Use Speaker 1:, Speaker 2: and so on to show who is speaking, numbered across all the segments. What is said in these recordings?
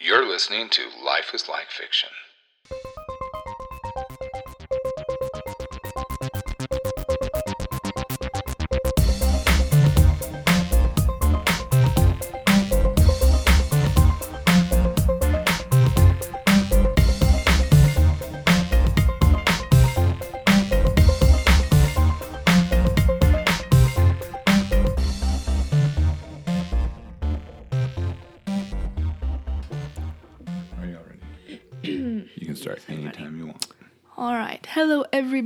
Speaker 1: You're listening to Life is Like Fiction.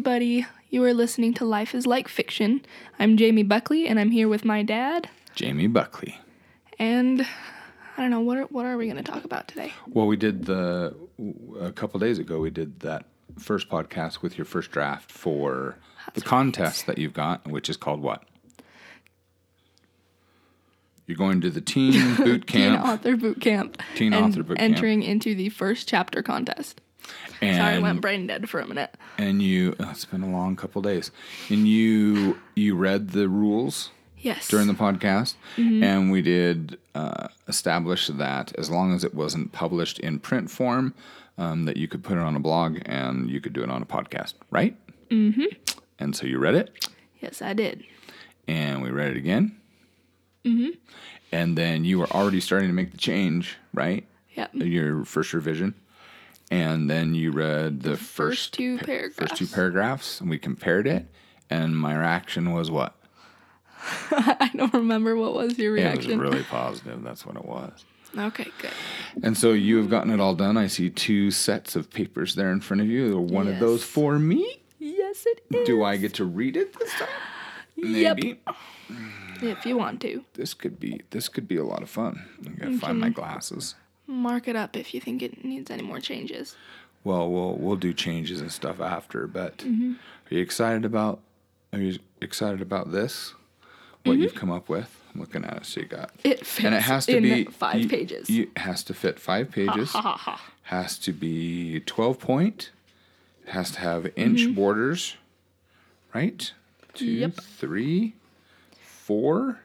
Speaker 2: Everybody. You are listening to Life is Like Fiction. I'm Jamie Buckley, and I'm here with my dad.
Speaker 1: Jamie Buckley.
Speaker 2: And I don't know what are, what are we going to talk about today?
Speaker 1: Well, we did the a couple days ago. We did that first podcast with your first draft for the contest that you've got, which is called what? You're going to the teen boot
Speaker 2: Teen
Speaker 1: camp.
Speaker 2: author boot camp.
Speaker 1: Teen author boot camp.
Speaker 2: entering into the first chapter contest.
Speaker 1: And
Speaker 2: Sorry, I went brain dead for a minute.
Speaker 1: and you oh, it's been a long couple days. And you you read the rules
Speaker 2: Yes.
Speaker 1: during the podcast and we did uh, establish that as long as it wasn't published in print form um, that you could put it on a blog and you could do it on a podcast right? Mm-hmm. And so you read it?
Speaker 2: Yes, I did.
Speaker 1: and we read it again? Mm-hmm. And then you were already starting to make the change right?
Speaker 2: Yep.
Speaker 1: your first revision and then you read the, first,
Speaker 2: two
Speaker 1: pa-
Speaker 2: paragraphs.
Speaker 1: first two paragraphs and we compared it and my reaction was what
Speaker 2: I don't remember what was your reaction.
Speaker 1: it was really positive that's what it was
Speaker 2: okay, good.
Speaker 1: and so you have gotten it all done i see two sets of papers there in front of you one of those for me
Speaker 2: Yes, it is.
Speaker 1: do i get to read it this time
Speaker 2: Yep.
Speaker 1: maybe
Speaker 2: If you want to.
Speaker 1: this could be this could be a lot of fun i gotta find my glasses
Speaker 2: Mark it up if you think it needs any more changes.
Speaker 1: Well, we'll we'll do changes and stuff after. But
Speaker 2: Mm-hmm.
Speaker 1: are you excited about? Are you excited about this? What
Speaker 2: Mm-hmm.
Speaker 1: you've come up with? I'm looking at it. So you got,
Speaker 2: It fits
Speaker 1: and it has to
Speaker 2: in
Speaker 1: be
Speaker 2: five
Speaker 1: you-
Speaker 2: pages.
Speaker 1: It has to fit five pages.
Speaker 2: ha ha.
Speaker 1: has to be twelve point. It has to have inch
Speaker 2: Mm-hmm.
Speaker 1: borders, right? Two,
Speaker 2: Yep.
Speaker 1: three, four.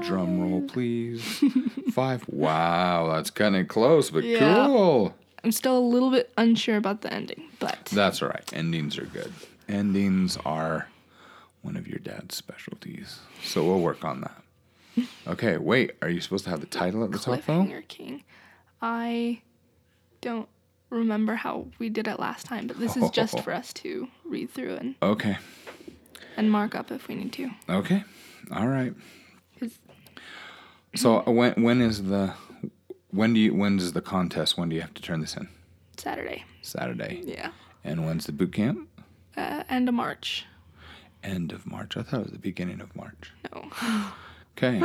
Speaker 1: Drum roll, please. Five. Wow, that's kind of close, but
Speaker 2: Yeah.
Speaker 1: cool.
Speaker 2: I'm still a little bit unsure about the ending, but
Speaker 1: That's all right. Endings are good. Endings are one of your dad's specialties. So we'll work on that. Okay, wait. Are you supposed to have the title at the top though?
Speaker 2: Cliffhanger King. I don't remember how we did it last time, but this is just for us to read through and,
Speaker 1: Okay.
Speaker 2: and mark up if we need to.
Speaker 1: Okay. All right. So uh, when when is the when do you when does the contest? When do you have to turn this in?
Speaker 2: Saturday.
Speaker 1: Saturday.
Speaker 2: Yeah.
Speaker 1: And when's the boot camp?
Speaker 2: Uh, end of March.
Speaker 1: End of March. I thought it was the beginning of March.
Speaker 2: No.
Speaker 1: Okay.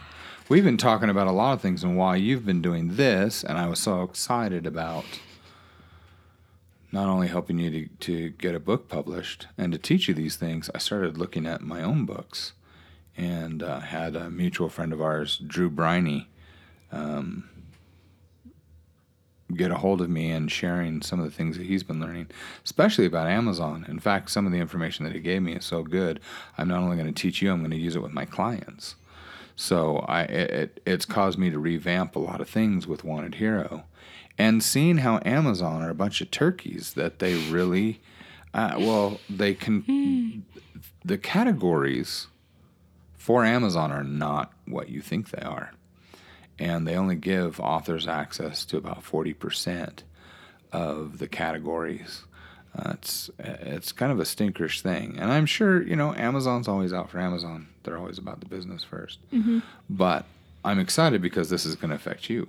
Speaker 1: We've been talking about a lot of things and why you've been doing this, and I was so excited about not only helping you to, to get a book published and to teach you these things, I started looking at my own books and uh, had a mutual friend of ours, Drew Briney, um, get a hold of me and sharing some of the things that he's been learning, especially about Amazon. In fact, some of the information that he gave me is so good. I'm not only going to teach you, I'm going to use it with my clients. So I it, it, it's caused me to revamp a lot of things with Wanted Hero, and seeing how Amazon are a bunch of turkeys that they really, uh, well, they can the categories for Amazon are not what you think they are, and they only give authors access to about forty percent of the categories. Uh, it's it's kind of a stinkerish thing, and I'm sure you know Amazon's always out for Amazon. They're always about the business 1st But I'm excited because this is going to affect you.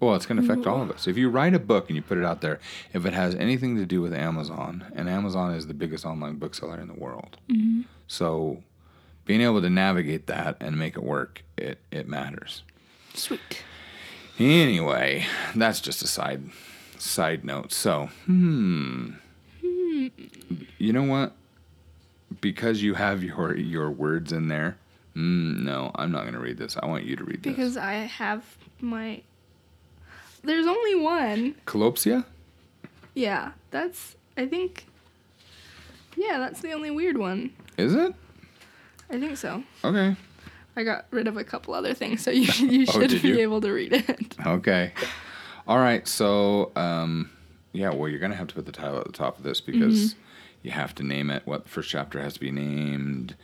Speaker 1: Well, it's going to affect all of us. If you write a book and you put it out there, if it has anything to do with Amazon, and Amazon is the biggest online bookseller in the world, so being able to navigate that and make it work, it it matters.
Speaker 2: Sweet.
Speaker 1: Anyway, that's just a side side note. So, hmm. hmm. You know what? Because you have your your words in there. Mm, no, I'm not going to read this. I want you to read this.
Speaker 2: Because I have my. There's only one.
Speaker 1: Calopsia?
Speaker 2: Yeah, that's. I think. Yeah, that's the only weird one.
Speaker 1: Is it?
Speaker 2: I think so.
Speaker 1: Okay.
Speaker 2: I got rid of a couple other things, so you, you
Speaker 1: Oh,
Speaker 2: should be
Speaker 1: you?
Speaker 2: able to read it.
Speaker 1: Okay. All right. So, um, yeah, well, you're going to have to put the title at the top of this because
Speaker 2: Mm-hmm.
Speaker 1: you have to name it. What the first chapter has to be named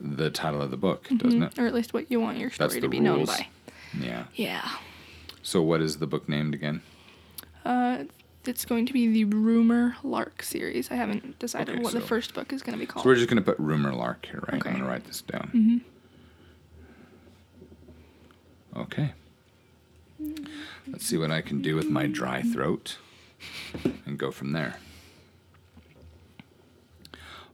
Speaker 1: the title of the book, doesn't it?
Speaker 2: Or at least what you want your story to be known by.
Speaker 1: Yeah.
Speaker 2: Yeah.
Speaker 1: So, what is the book named again?
Speaker 2: Uh, it's going to be the Rumor Lark series. I haven't decided
Speaker 1: Okay,
Speaker 2: what the first book is going to be called.
Speaker 1: So, we're just going to put Rumor Lark here, right?
Speaker 2: Okay.
Speaker 1: I'm going to write this down.
Speaker 2: Mm-hmm.
Speaker 1: Okay. Let's see what I can do with my dry throat and go from there.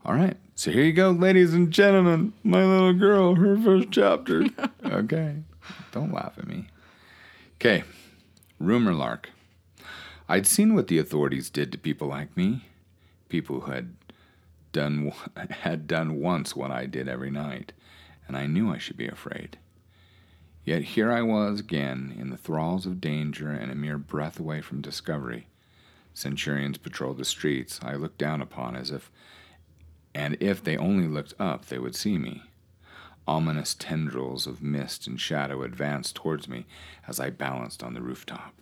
Speaker 1: All right. So here you go, ladies and gentlemen. My little girl, her first chapter. okay. Don't laugh at me. Okay. Rumor Lark. I'd seen what the authorities did to people like me, people who had done had done once what I did every night, and I knew I should be afraid. Yet here I was again in the thralls of danger and a mere breath away from discovery. Centurions patrolled the streets I looked down upon as if and if they only looked up they would see me. Ominous tendrils of mist and shadow advanced towards me as I balanced on the rooftop.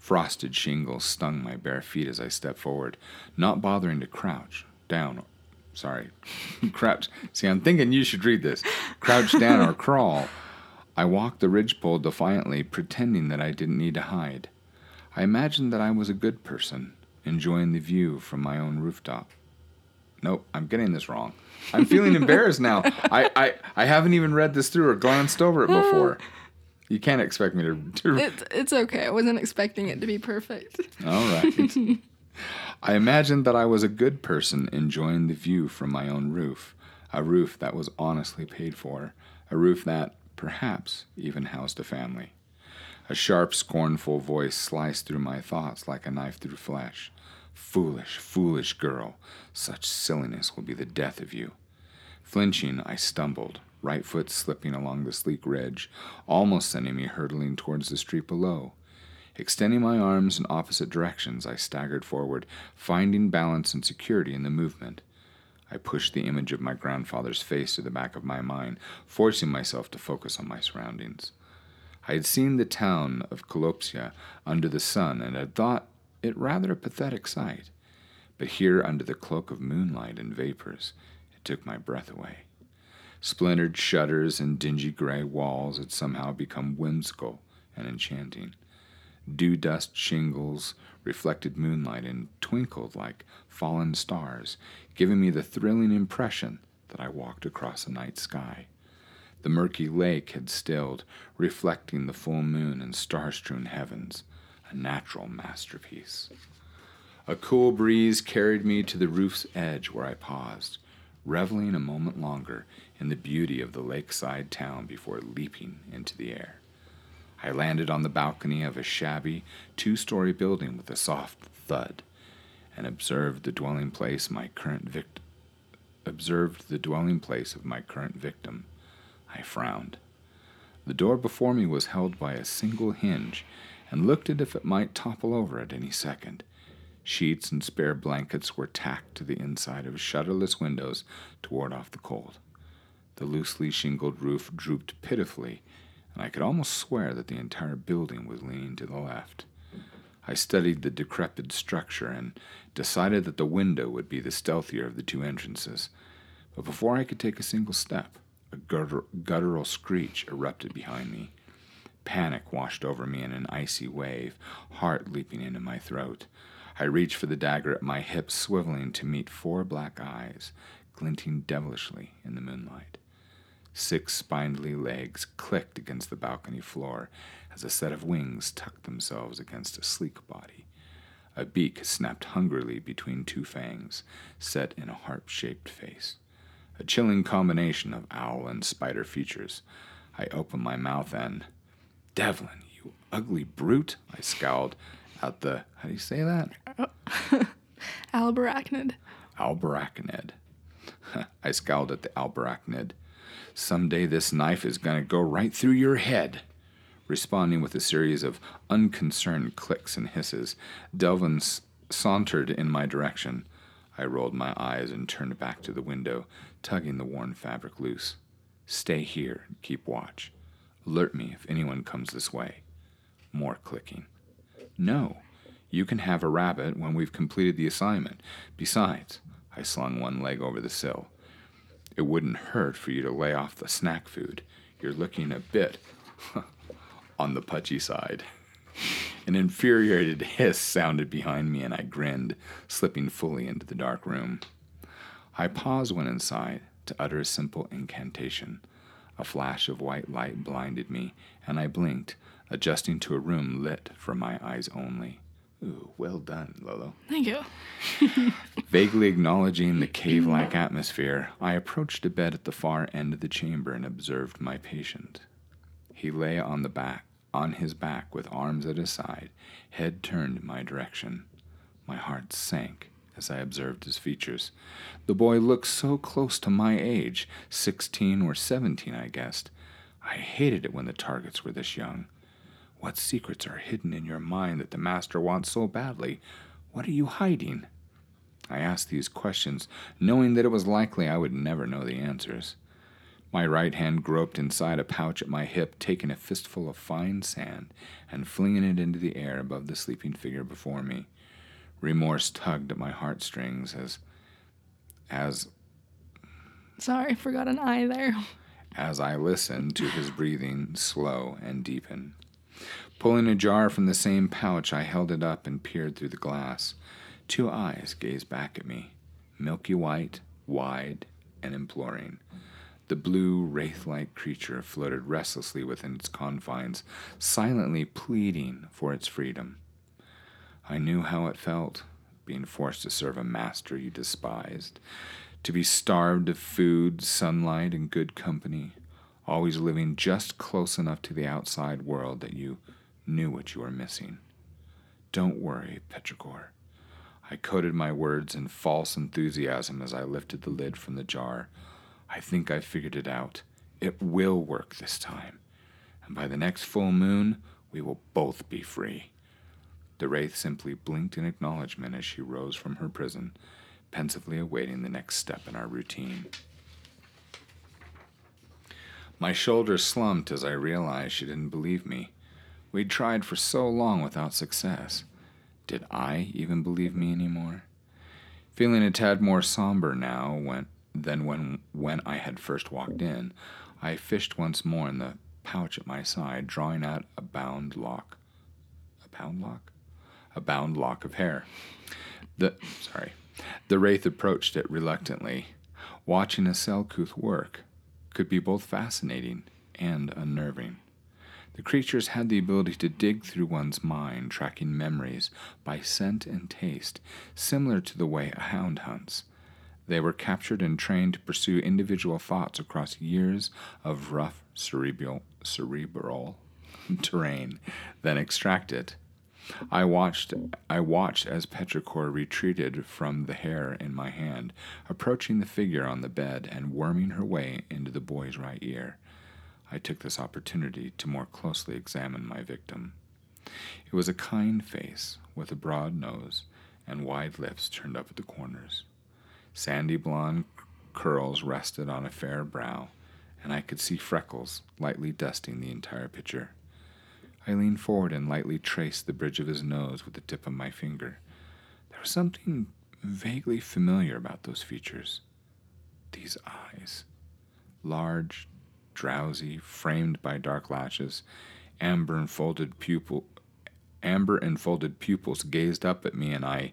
Speaker 1: Frosted shingles stung my bare feet as I stepped forward, not bothering to crouch down. Sorry, crouch. See, I'm thinking you should read this. Crouch down or crawl. I walked the ridgepole defiantly, pretending that I didn't need to hide. I imagined that I was a good person, enjoying the view from my own rooftop. Nope, I'm getting this wrong. I'm feeling embarrassed now. I, I, I haven't even read this through or glanced over it before. You can't expect me to, to
Speaker 2: It's it's okay. I wasn't expecting it to be perfect.
Speaker 1: all right. I imagined that I was a good person enjoying the view from my own roof, a roof that was honestly paid for, a roof that, perhaps, even housed a family. A sharp, scornful voice sliced through my thoughts like a knife through flesh. Foolish, foolish girl, such silliness will be the death of you. Flinching, I stumbled, right foot slipping along the sleek ridge, almost sending me hurtling towards the street below. Extending my arms in opposite directions, I staggered forward, finding balance and security in the movement. I pushed the image of my grandfather's face to the back of my mind, forcing myself to focus on my surroundings. I had seen the town of Kolopsia under the sun and had thought it rather a pathetic sight. But here, under the cloak of moonlight and vapors, it took my breath away. Splintered shutters and dingy gray walls had somehow become whimsical and enchanting. Dew dust shingles reflected moonlight and twinkled like fallen stars, giving me the thrilling impression that I walked across a night sky. The murky lake had stilled, reflecting the full moon and star strewn heavens, a natural masterpiece. A cool breeze carried me to the roof's edge where I paused, reveling a moment longer in the beauty of the lakeside town before leaping into the air. I landed on the balcony of a shabby two story building with a soft thud and observed the dwelling place my current vict- observed the dwelling place of my current victim. I frowned. The door before me was held by a single hinge and looked as if it might topple over at any second. Sheets and spare blankets were tacked to the inside of shutterless windows to ward off the cold. The loosely shingled roof drooped pitifully, and I could almost swear that the entire building was leaning to the left. I studied the decrepit structure and decided that the window would be the stealthier of the two entrances. But before I could take a single step, a gutter- guttural screech erupted behind me. Panic washed over me in an icy wave, heart leaping into my throat. I reached for the dagger at my hip, swiveling to meet four black eyes, glinting devilishly in the moonlight. Six spindly legs clicked against the balcony floor as a set of wings tucked themselves against a sleek body. A beak snapped hungrily between two fangs, set in a harp shaped face. A chilling combination of owl and spider features. I opened my mouth and. Devlin, you ugly brute! I scowled at the. How do you say that?
Speaker 2: Albarachnid.
Speaker 1: Albarachnid. I scowled at the albarachnid. Someday this knife is going to go right through your head. Responding with a series of unconcerned clicks and hisses, Delvin s- sauntered in my direction. I rolled my eyes and turned back to the window, tugging the worn fabric loose. Stay here and keep watch. Alert me if anyone comes this way. More clicking. No, you can have a rabbit when we've completed the assignment. Besides, I slung one leg over the sill. It wouldn't hurt for you to lay off the snack food. You're looking a bit on the pudgy side. An infuriated hiss sounded behind me, and I grinned, slipping fully into the dark room. I paused when inside to utter a simple incantation. A flash of white light blinded me, and I blinked, adjusting to a room lit for my eyes only. Ooh, well done, Lolo.
Speaker 2: Thank you.
Speaker 1: Vaguely acknowledging the cave like atmosphere, I approached a bed at the far end of the chamber and observed my patient. He lay on the back on his back with arms at his side, head turned in my direction. My heart sank as I observed his features. The boy looked so close to my age, sixteen or seventeen, I guessed. I hated it when the targets were this young. What secrets are hidden in your mind that the master wants so badly? What are you hiding? I asked these questions, knowing that it was likely I would never know the answers. My right hand groped inside a pouch at my hip, taking a fistful of fine sand and flinging it into the air above the sleeping figure before me. Remorse tugged at my heartstrings as as
Speaker 2: Sorry, forgot an eye there.
Speaker 1: As I listened to his breathing slow and deepen. Pulling a jar from the same pouch, I held it up and peered through the glass. Two eyes gazed back at me, milky white, wide, and imploring. The blue, wraith like creature floated restlessly within its confines, silently pleading for its freedom. I knew how it felt, being forced to serve a master you despised, to be starved of food, sunlight, and good company, always living just close enough to the outside world that you knew what you were missing. Don't worry, Petrichor. I coded my words in false enthusiasm as I lifted the lid from the jar I think I've figured it out. It will work this time. And by the next full moon, we will both be free. The Wraith simply blinked in acknowledgement as she rose from her prison, pensively awaiting the next step in our routine. My shoulders slumped as I realized she didn't believe me. We'd tried for so long without success. Did I even believe me anymore? Feeling a tad more somber now, went than when, when I had first walked in, I fished once more in the pouch at my side, drawing out a bound lock. A bound lock? A bound lock of hair. The sorry. The wraith approached it reluctantly. Watching a Selkuth work could be both fascinating and unnerving. The creatures had the ability to dig through one's mind, tracking memories by scent and taste, similar to the way a hound hunts. They were captured and trained to pursue individual thoughts across years of rough cerebral, cerebral terrain, then extract it. I watched I watched as Petrichor retreated from the hair in my hand, approaching the figure on the bed and worming her way into the boy's right ear. I took this opportunity to more closely examine my victim. It was a kind face with a broad nose and wide lips turned up at the corners. Sandy blonde curls rested on a fair brow, and I could see freckles lightly dusting the entire picture. I leaned forward and lightly traced the bridge of his nose with the tip of my finger. There was something vaguely familiar about those features. These eyes. Large, drowsy, framed by dark lashes, amber enfolded pupil amber enfolded pupils gazed up at me and I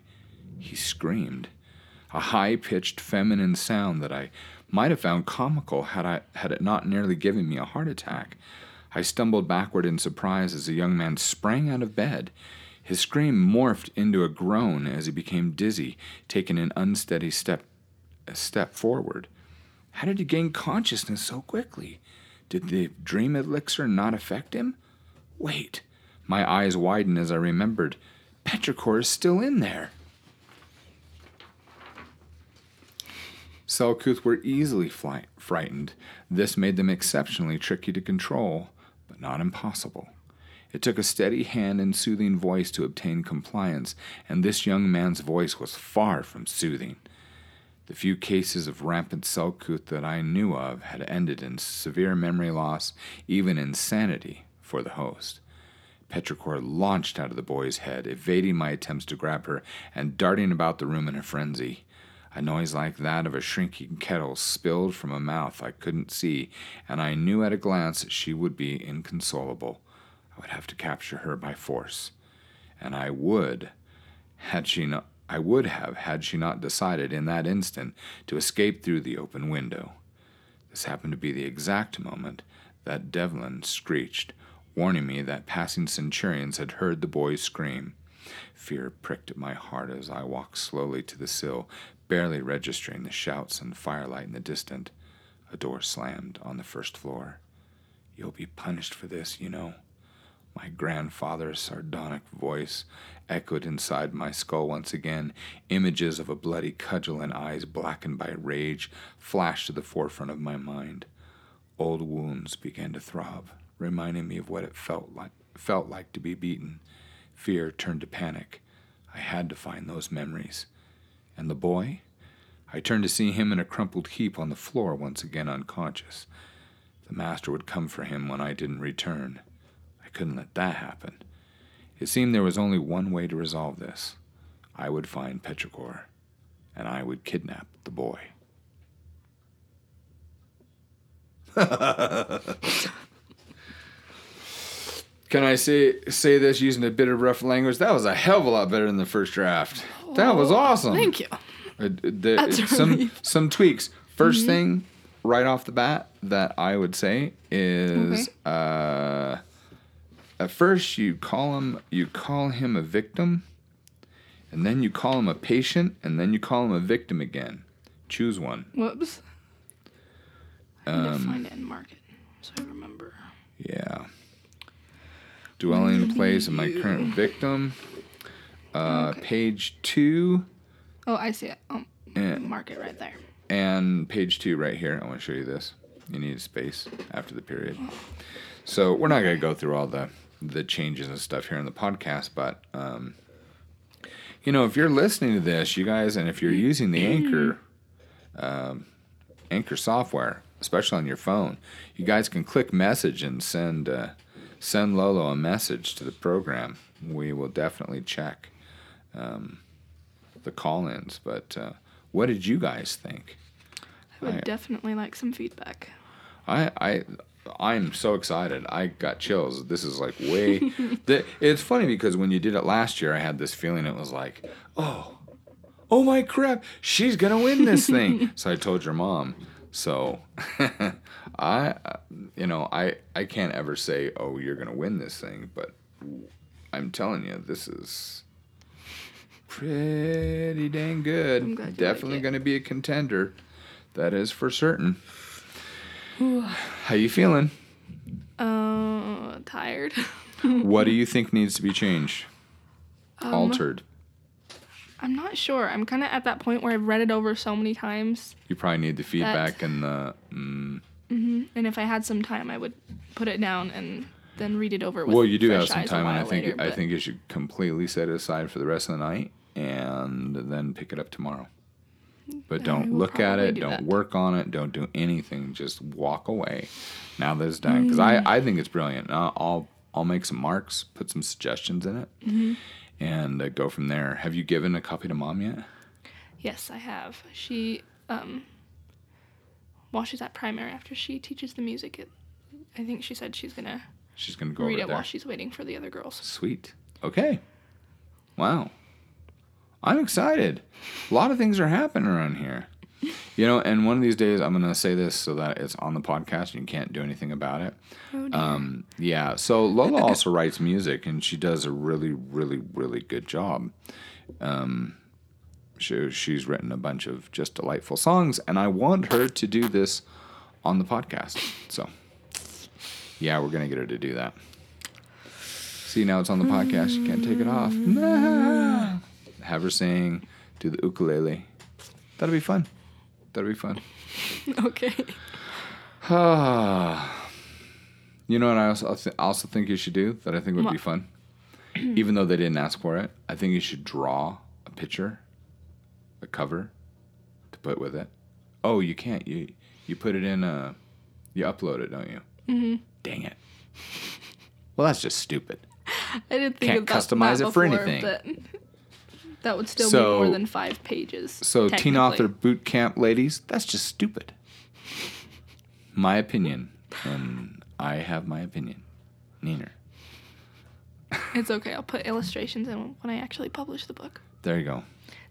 Speaker 1: he screamed a high pitched feminine sound that I might have found comical had, I, had it not nearly given me a heart attack. I stumbled backward in surprise as the young man sprang out of bed. His scream morphed into a groan as he became dizzy, taking an unsteady step a step forward. How did he gain consciousness so quickly? Did the dream elixir not affect him? Wait. My eyes widened as I remembered. Petrichor is still in there. Selkuth were easily flight- frightened. This made them exceptionally tricky to control, not impossible. It took a steady hand and soothing voice to obtain compliance, and this young man's voice was far from soothing. The few cases of rampant Selkuth that I knew of had ended in severe memory loss, even insanity, for the host. Petrichor launched out of the boy's head, evading my attempts to grab her and darting about the room in a frenzy. A noise like that of a shrinking kettle spilled from a mouth I couldn't see, and I knew at a glance she would be inconsolable. I would have to capture her by force. And I would, had she not, I would have had she not decided in that instant to escape through the open window. This happened to be the exact moment that Devlin screeched, warning me that passing centurions had heard the boy scream. Fear pricked at my heart as I walked slowly to the sill, barely registering the shouts and firelight in the distance. A door slammed on the first floor. You'll be punished for this, you know. My grandfather's sardonic voice echoed inside my skull once again. Images of a bloody cudgel and eyes blackened by rage flashed to the forefront of my mind. Old wounds began to throb reminding me of what it felt like felt like to be beaten. Fear turned to panic. I had to find those memories. And the boy? I turned to see him in a crumpled heap on the floor, once again unconscious. The master would come for him when I didn't return. I couldn't let that happen. It seemed there was only one way to resolve this. I would find Petrichor, and I would kidnap the boy. Can I say say this using a bit of rough language? That was a hell of a lot better than the first draft. That was awesome.
Speaker 2: Thank you.
Speaker 1: Uh, the-
Speaker 2: That's
Speaker 1: some some tweaks. 1st thing, right off the bat, that I would say is, uh, at first you call him you call him a victim, and then you call him a patient, and then you call him a victim again. Choose one.
Speaker 2: Whoops. I need
Speaker 1: Um,
Speaker 2: to find it and mark it so I remember.
Speaker 1: Yeah. Dwelling place of my current victim. Uh, Page two
Speaker 2: Oh, I see it. Oh,
Speaker 1: Yeah.
Speaker 2: mark it right there.
Speaker 1: and page two right here. I want to show you this. You need a space after the period. So we're not going to go through all the the changes and stuff here in the podcast, but um, you know, if you're listening to this, you guys, and if you're using the Anchor um, Anchor software, especially on your phone, you guys can click message and send uh, send Lolo a message to the program. We will definitely check um, the call-ins. But uh, what did you guys think?
Speaker 2: I would
Speaker 1: I-
Speaker 2: definitely like some feedback.
Speaker 1: I I I'm so excited. I got chills. This is like way. the, it's funny because when you did it last year, I had this feeling. It was like, oh, oh my crap, she's gonna win this thing. so I told your mom. So I, you know, I I can't ever say, oh, you're gonna win this thing, but I'm telling you, this is pretty dang good.
Speaker 2: You like
Speaker 1: Definitely
Speaker 2: it.
Speaker 1: gonna be a contender. That is for certain. How you feeling?
Speaker 2: Uh, tired.
Speaker 1: what do you think needs to be changed?
Speaker 2: Um,
Speaker 1: Altered.
Speaker 2: I'm not sure. I'm kind of at that point where I've read it over so many times,
Speaker 1: You probably need the feedback and the. Mm,
Speaker 2: and if I had some time, I would put it down and then read it over. With
Speaker 1: well, you do have some time, and I think
Speaker 2: later,
Speaker 1: I think you should completely set it aside for the rest of the night and then pick it up tomorrow. But don't look at it.
Speaker 2: do
Speaker 1: Don't
Speaker 2: that.
Speaker 1: work on it. Don't do anything. Just walk away. Now that it's done, because I, I think it's brilliant. Uh, I'll I'll make some marks, put some suggestions in it,
Speaker 2: Mm-hmm.
Speaker 1: and uh, go from there. Have you given a copy to mom yet?
Speaker 2: Yes, I have. She, um, while she's at primary, after she teaches the music, it, I think she said she's gonna
Speaker 1: She's gonna go
Speaker 2: read
Speaker 1: over
Speaker 2: it
Speaker 1: there.
Speaker 2: while she's waiting for the other girls.
Speaker 1: Sweet. Okay. Wow. I'm excited. A lot of things are happening around here. You know, and one of these days I'm going to say this so that it's on the podcast and you can't do anything about it.
Speaker 2: Oh dear.
Speaker 1: Um, yeah. So Lolo also writes music and she does a really, really, really good job. Um, she, she's written a bunch of just delightful songs, and I want her to do this on the podcast. So, yeah, we're going to get her to do that. See, now it's on the podcast. You can't take it off. Nah. Have her sing, do the ukulele. That'll be fun. That'll be fun.
Speaker 2: okay.
Speaker 1: you know what I also, I also think you should do that I think would be fun? Even though they didn't ask for it, I think you should draw a picture, a cover, to put with it. Oh, you can't. You you put it in uh you upload it, don't you? Mm-hmm. Dang it. Well, that's just stupid.
Speaker 2: I didn't think
Speaker 1: Can't
Speaker 2: about
Speaker 1: customize
Speaker 2: that
Speaker 1: it for
Speaker 2: before,
Speaker 1: anything.
Speaker 2: But that would still
Speaker 1: So-
Speaker 2: be more than five pages.
Speaker 1: So, teen author boot camp ladies, that's just stupid. My opinion, and I have my opinion. Neener.
Speaker 2: It's okay. I'll put illustrations in when I actually publish the book.
Speaker 1: There you go.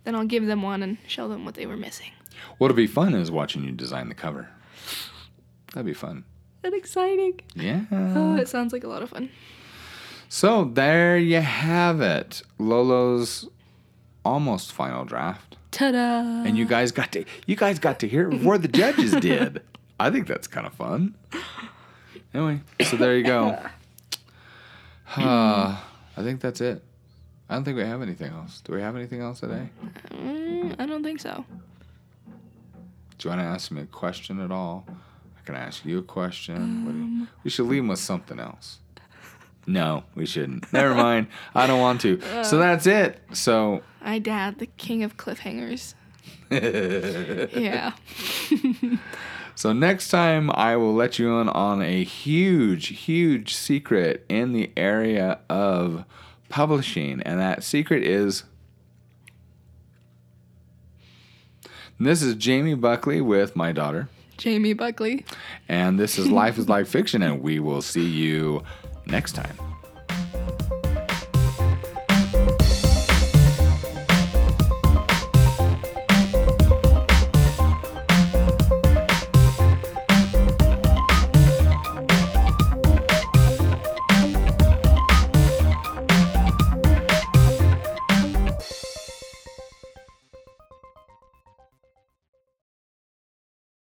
Speaker 2: Then I'll give them one and show them what they were missing.
Speaker 1: What'll be fun is watching you design the cover. That'd be fun.
Speaker 2: That exciting.
Speaker 1: Yeah.
Speaker 2: Oh, it sounds like a lot of fun.
Speaker 1: So there you have it. Lolo's almost final draft.
Speaker 2: Ta-da!
Speaker 1: And you guys got to you guys got to hear it before the judges did. I think that's kind of fun. Anyway, so there you go. Uh, I think that's it. I don't think we have anything else. Do we have anything else today?
Speaker 2: Mm, I don't think so.
Speaker 1: Do you want to ask me a question at all? I can ask you a question. You- um, we should leave 'em with something else. No, we shouldn't. Never mind. I don't want to. So uh, that's it. So
Speaker 2: I dad, the king of cliffhangers. yeah.
Speaker 1: So next time I will let you in on a huge, huge secret in the area of publishing, and that secret is. This is Jamie Buckley with my daughter,
Speaker 2: Jamie Buckley.
Speaker 1: And this is Life is Like Fiction, and we will see you next time.